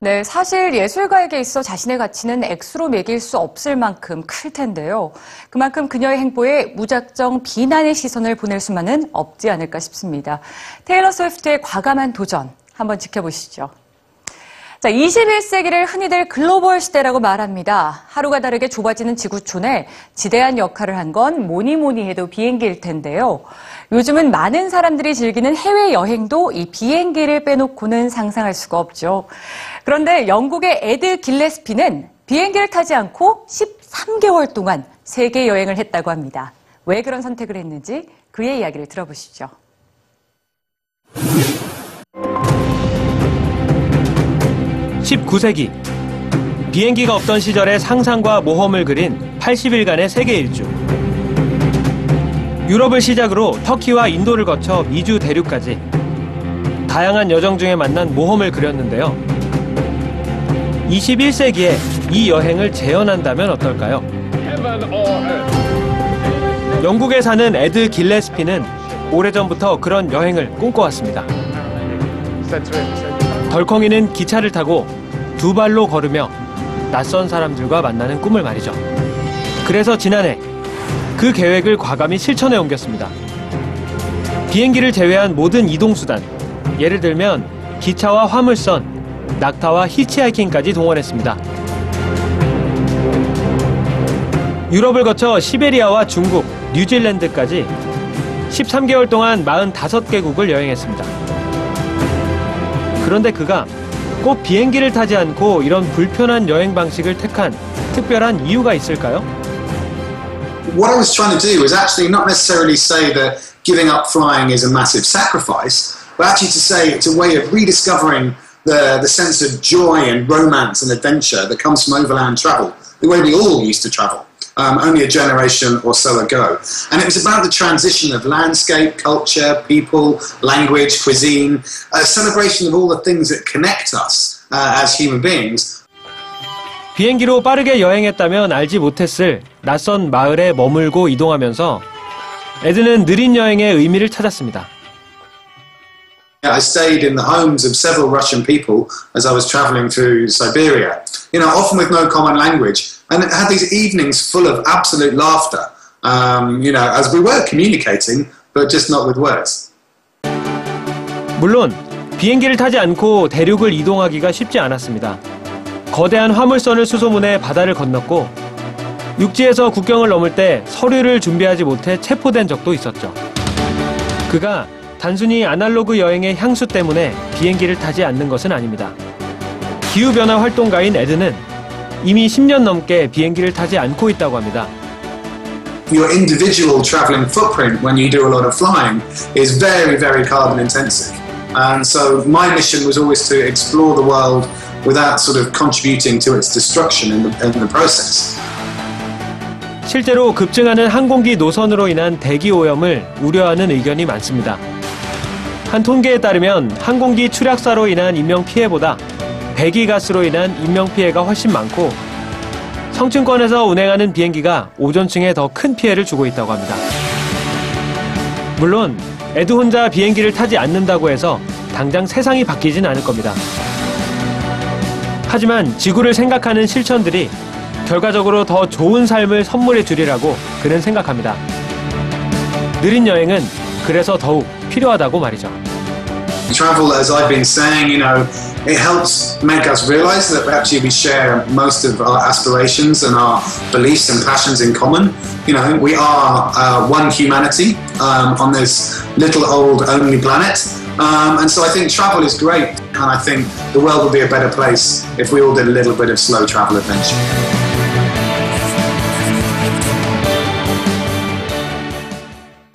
네, 사실 예술가에게 있어 자신의 가치는 액수로 매길 수 없을 만큼 클 텐데요. 그만큼 그녀의 행보에 무작정 비난의 시선을 보낼 수만은 없지 않을까 싶습니다. 테일러 스위프트의 과감한 도전 한번 지켜보시죠. 자, 21세기를 흔히들 글로벌 시대라고 말합니다. 하루가 다르게 좁아지는 지구촌에 지대한 역할을 한 건 뭐니 뭐니 해도 비행기일 텐데요. 요즘은 많은 사람들이 즐기는 해외 여행도 이 비행기를 빼놓고는 상상할 수가 없죠. 그런데 영국의 에드 길레스피는 비행기를 타지 않고 13개월 동안 세계 여행을 했다고 합니다. 왜 그런 선택을 했는지 그의 이야기를 들어보시죠. 19세기 비행기가 없던 시절의 상상과 모험을 그린 80일간의 세계 일주. 유럽을 시작으로 터키와 인도를 거쳐 미주 대륙까지 다양한 여정 중에 만난 모험을 그렸는데요. 21세기에 이 여행을 재현한다면 어떨까요? 영국에 사는 에드 길레스피는 오래전부터 그런 여행을 꿈꿔왔습니다. 덜컹이는 기차를 타고 두 발로 걸으며 낯선 사람들과 만나는 꿈을 말이죠. 그래서 지난해 그 계획을 과감히 실천에 옮겼습니다. 비행기를 제외한 모든 이동수단, 예를 들면 기차와 화물선, 낙타와 히치하이킹까지 동원했습니다. 유럽을 거쳐 시베리아와 중국, 뉴질랜드까지 13개월 동안 45개국을 여행했습니다. 그런데 그가 꼭 비행기를 타지 않고 이런 불편한 여행 방식을 택한 특별한 이유가 있을까요? what I was trying to do was actually not necessarily say that giving up flying is a massive sacrifice, but actually to say it's a way of rediscovering the, the sense of joy and romance and adventure that comes from overland travel, the way we all used to travel. Um, only a generation or so ago. And it was about the transition of landscape, culture, people, language, cuisine, a celebration of all the things that connect us uh, as human beings, 비행기로 빠르게 여행했다면 알지 못했을 낯선 마을에 머물고 이동하면서 에드는 느린 여행의 의미를 찾았습니다. I stayed in the homes of several Russian people as I was traveling through Siberia, you know, often with no common language, and had these evenings full of absolute laughter, um, you know, as we were communicating, but just not with words. 물론 비행기를 타지 않고 대륙을 이동하기가 쉽지 않았습니다. 거대한 화물선을 수소문해 바다를 건넜고 육지에서 국경을 넘을 때 서류를 준비하지 못해 체포된 적도 있었죠. 그가 단순히 아날로그 여행의 향수 때문에 비행기를 타지 않는 것은 아닙니다. 기후변화 활동가인 에드는 이미 10년 넘게 비행기를 타지 않고 있다고 합니다. Your individual traveling footprint when you do a lot of flying is very, very carbon intensive. And so my mission was always to explore the world without sort of contributing to its destruction in the, in the process. 실제로 급증하는 항공기 노선으로 인한 대기 오염을 우려하는 의견이 많습니다. 한 통계에 따르면 항공기 추락사로 인한 인명 피해보다 배기가스로 인한 인명 피해가 훨씬 많고 성층권에서 운행하는 비행기가 오존층에 더 큰 피해를 주고 있다고 합니다. 물론 에드 혼자 비행기를 타지 않는다고 해서 당장 세상이 바뀌진 않을 겁니다. 하지만 지구를 생각하는 실천들이 결과적으로 더 좋은 삶을 선물해 주리라고 그는 생각합니다. 느린 여행은 그래서 더욱 필요하다고 말이죠. Travel, as I've been saying, you know, it helps make us realize that actually we share most of our aspirations and our beliefs and passions in common. You know, we are uh, one humanity um, on this little old only planet. Um, and so I think travel is great, and I think the world would be a better place if we all did a little bit of slow travel adventure.